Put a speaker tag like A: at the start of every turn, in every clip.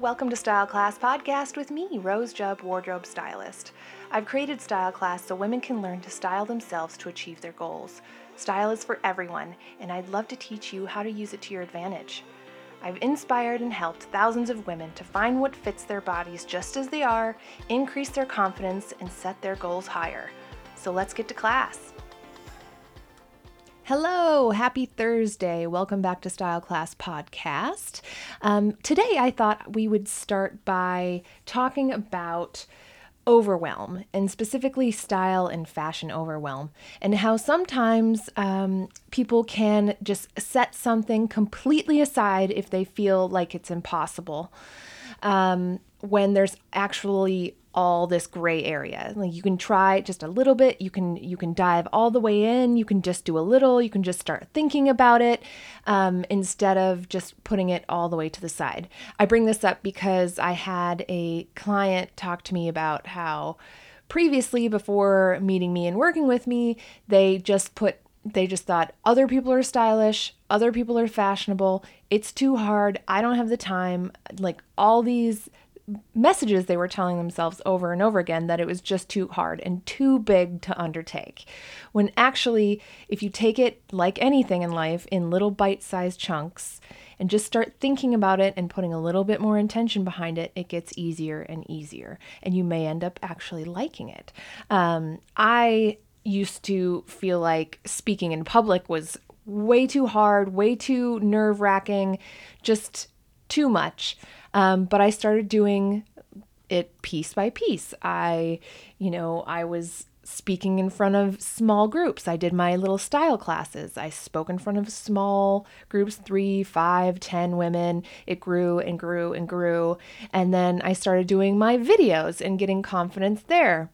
A: Welcome to Style Class Podcast with me, Rose Jubb, wardrobe stylist. I've created Style Class so women can learn to style themselves to achieve their goals. Style is for everyone, and I'd love to teach you how to use it to your advantage. I've inspired and helped thousands of women to find what fits their bodies just as they are, increase their confidence, and set their goals higher. So let's get to class. Hello, happy Thursday. Welcome back to Style Class Podcast. Um, today, I thought we would start by talking about overwhelm and specifically style and fashion overwhelm and how sometimes um, people can just set something completely aside if they feel like it's impossible um, when there's actually all this gray area. Like you can try just a little bit, you can you can dive all the way in, you can just do a little, you can just start thinking about it um, instead of just putting it all the way to the side. I bring this up because I had a client talk to me about how previously before meeting me and working with me, they just put they just thought other people are stylish, other people are fashionable, it's too hard, I don't have the time, like all these messages they were telling themselves over and over again that it was just too hard and too big to undertake. When actually, if you take it like anything in life in little bite sized chunks and just start thinking about it and putting a little bit more intention behind it, it gets easier and easier. And you may end up actually liking it. Um, I used to feel like speaking in public was way too hard, way too nerve wracking, just too much. Um, but I started doing it piece by piece. I, you know, I was speaking in front of small groups. I did my little style classes. I spoke in front of small groups, three, five, ten women. It grew and grew and grew. And then I started doing my videos and getting confidence there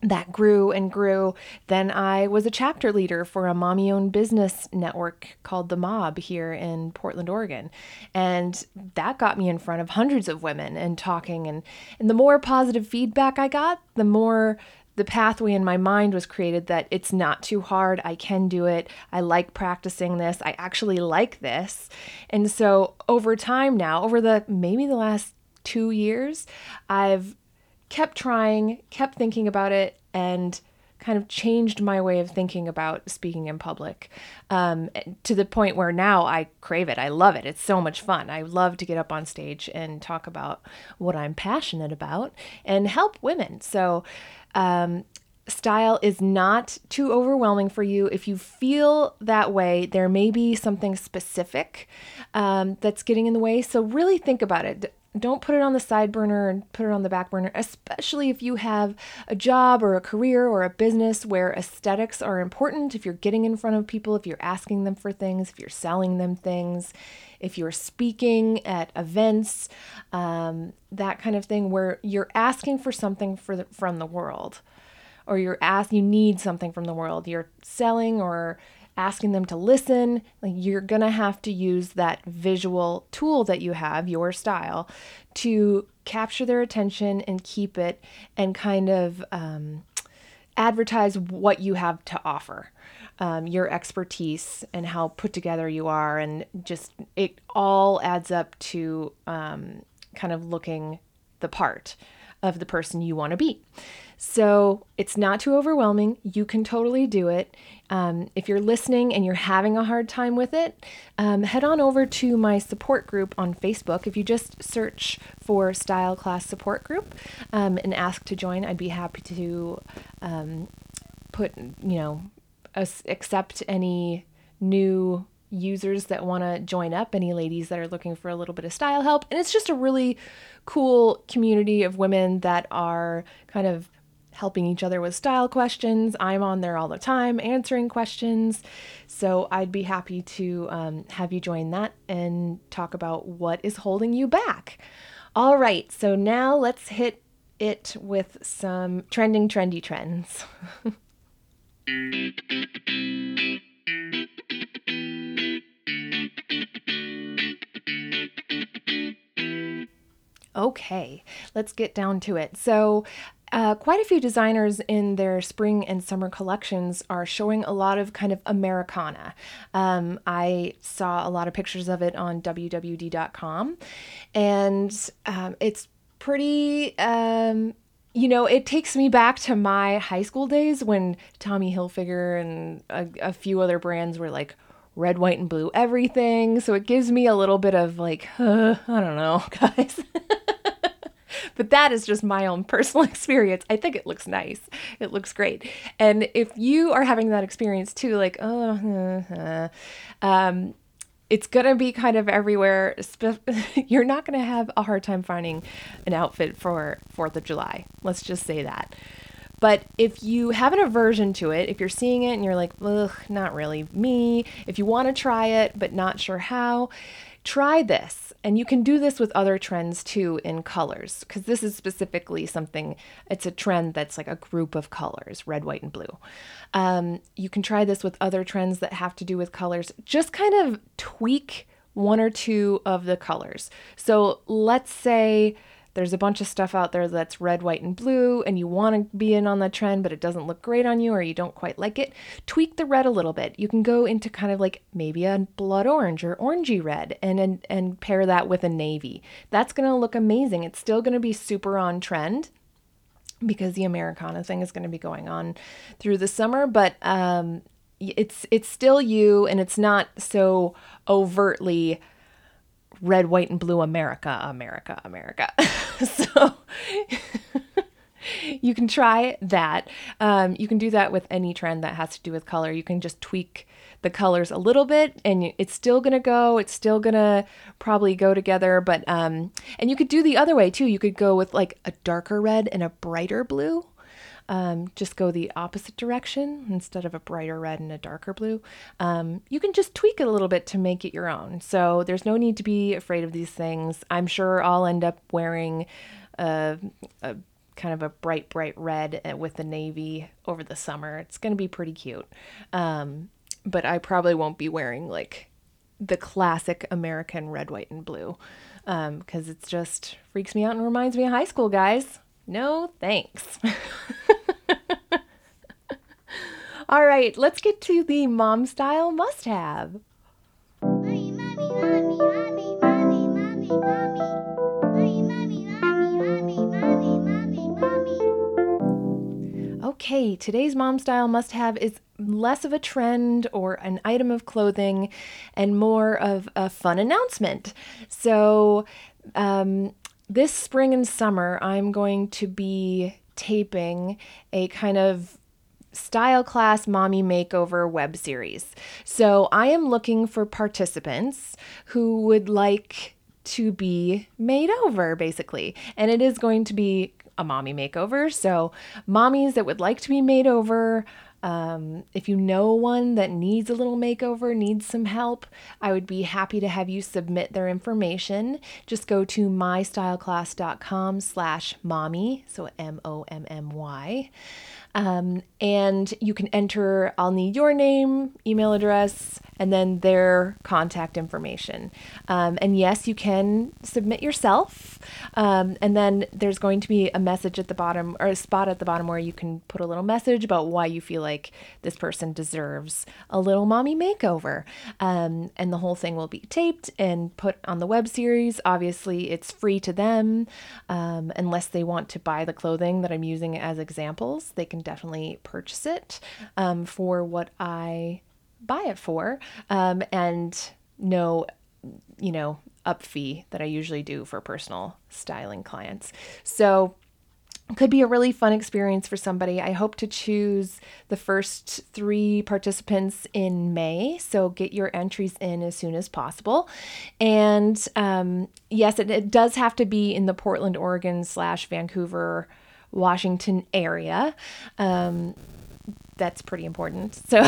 A: that grew and grew. Then I was a chapter leader for a mommy owned business network called The Mob here in Portland, Oregon. And that got me in front of hundreds of women and talking. And, and the more positive feedback I got, the more the pathway in my mind was created that it's not too hard. I can do it. I like practicing this. I actually like this. And so over time now, over the maybe the last two years, I've kept trying, kept thinking about it, and kind of changed my way of thinking about speaking in public um, to the point where now I crave it. I love it. It's so much fun. I love to get up on stage and talk about what I'm passionate about and help women. So, um, style is not too overwhelming for you. If you feel that way, there may be something specific um, that's getting in the way. So, really think about it don't put it on the side burner and put it on the back burner, especially if you have a job or a career or a business where aesthetics are important. If you're getting in front of people, if you're asking them for things, if you're selling them things, if you're speaking at events, um, that kind of thing, where you're asking for something for the, from the world, or you're ask you need something from the world. You're selling or asking them to listen, like you're going to have to use that visual tool that you have, your style, to capture their attention and keep it and kind of um, advertise what you have to offer. Um, your expertise and how put together you are, and just it all adds up to um, kind of looking the part of the person you want to be. So it's not too overwhelming. You can totally do it. Um, if you're listening and you're having a hard time with it, um, head on over to my support group on Facebook. If you just search for Style Class Support Group um, and ask to join, I'd be happy to um, put, you know, accept any new users that want to join up, any ladies that are looking for a little bit of style help. And it's just a really cool community of women that are kind of helping each other with style questions. I'm on there all the time answering questions. So I'd be happy to um, have you join that and talk about what is holding you back. All right, so now let's hit it with some trending, trendy trends. Okay, let's get down to it. So, uh, quite a few designers in their spring and summer collections are showing a lot of kind of Americana. Um, I saw a lot of pictures of it on WWD.com, and um, it's pretty. Um, you know, it takes me back to my high school days when Tommy Hilfiger and a, a few other brands were like red, white, and blue everything. So it gives me a little bit of like, uh, I don't know, guys. But that is just my own personal experience. I think it looks nice. It looks great. And if you are having that experience too, like, oh, uh, um, it's going to be kind of everywhere. You're not going to have a hard time finding an outfit for 4th of July. Let's just say that. But if you have an aversion to it, if you're seeing it and you're like, ugh, not really me, if you want to try it but not sure how, try this. And you can do this with other trends too in colors, because this is specifically something, it's a trend that's like a group of colors red, white, and blue. Um, you can try this with other trends that have to do with colors. Just kind of tweak one or two of the colors. So let's say there's a bunch of stuff out there that's red, white, and blue, and you want to be in on the trend, but it doesn't look great on you or you don't quite like it, tweak the red a little bit. You can go into kind of like maybe a blood orange or orangey red and and, and pair that with a navy. That's going to look amazing. It's still going to be super on trend because the Americana thing is going to be going on through the summer, but um, it's it's still you and it's not so overtly red, white, and blue America, America, America. so you can try that. Um, you can do that with any trend that has to do with color. You can just tweak the colors a little bit and it's still gonna go it's still gonna probably go together but um and you could do the other way too you could go with like a darker red and a brighter blue um, just go the opposite direction instead of a brighter red and a darker blue. Um, you can just tweak it a little bit to make it your own. So there's no need to be afraid of these things. I'm sure I'll end up wearing a, a kind of a bright, bright red uh, with the navy over the summer. It's going to be pretty cute. Um, but I probably won't be wearing like the classic American red, white, and blue because um, it just freaks me out and reminds me of high school, guys. No thanks. All right, let's get to the mom style must have. Okay, today's mom style must have is less of a trend or an item of clothing and more of a fun announcement. So, um, this spring and summer, I'm going to be taping a kind of style class mommy makeover web series. So I am looking for participants who would like to be made over, basically. And it is going to be a mommy makeover. So, mommies that would like to be made over um, if you know one that needs a little makeover, needs some help, I would be happy to have you submit their information. Just go to mystyleclass.com slash mommy, so M-O-M-M-Y. Um, and you can enter, I'll need your name, email address, and then their contact information. Um, and yes, you can submit yourself. Um, and then there's going to be a message at the bottom or a spot at the bottom where you can put a little message about why you feel like this person deserves a little mommy makeover. Um, and the whole thing will be taped and put on the web series. Obviously, it's free to them um, unless they want to buy the clothing that I'm using as examples. They can definitely purchase it um, for what I buy it for um, and no, you know, up fee that I usually do for personal styling clients. So, could be a really fun experience for somebody. I hope to choose the first three participants in May, so get your entries in as soon as possible. And um, yes, it, it, does have to be in the Portland, Oregon slash Vancouver, Washington area. Um, that's pretty important. So,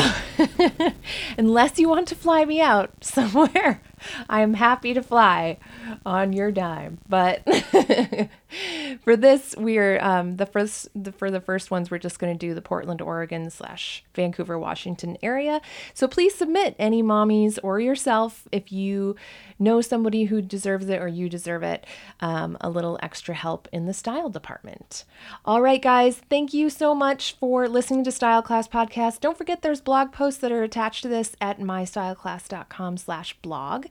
A: unless you want to fly me out somewhere, I am happy to fly on your dime. But for this, we're um, the first the, for the first ones. We're just going to do the Portland, Oregon slash Vancouver, Washington area. So please submit any mommies or yourself if you know somebody who deserves it or you deserve it. Um, a little extra help in the style department. All right, guys. Thank you so much for listening to Style Class Podcast. Don't forget there's blog posts that are attached to this at mystyleclass.com slash blog.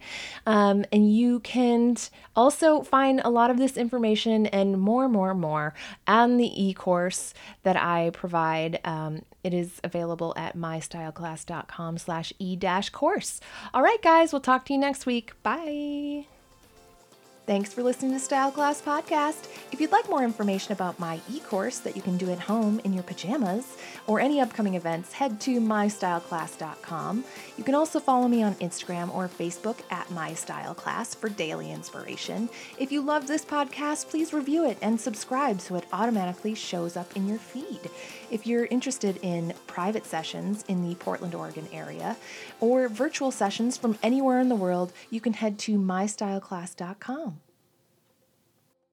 A: Um, and you can also find a lot of this information and more, more, more on the e course that I provide. Um, it is available at mystyleclass.com slash e-course. All right, guys, we'll talk to you next week. Bye. Thanks for listening to Style Class Podcast. If you'd like more information about my e course that you can do at home in your pajamas or any upcoming events, head to mystyleclass.com. You can also follow me on Instagram or Facebook at mystyleclass for daily inspiration. If you love this podcast, please review it and subscribe so it automatically shows up in your feed. If you're interested in private sessions in the Portland, Oregon area or virtual sessions from anywhere in the world, you can head to mystyleclass.com.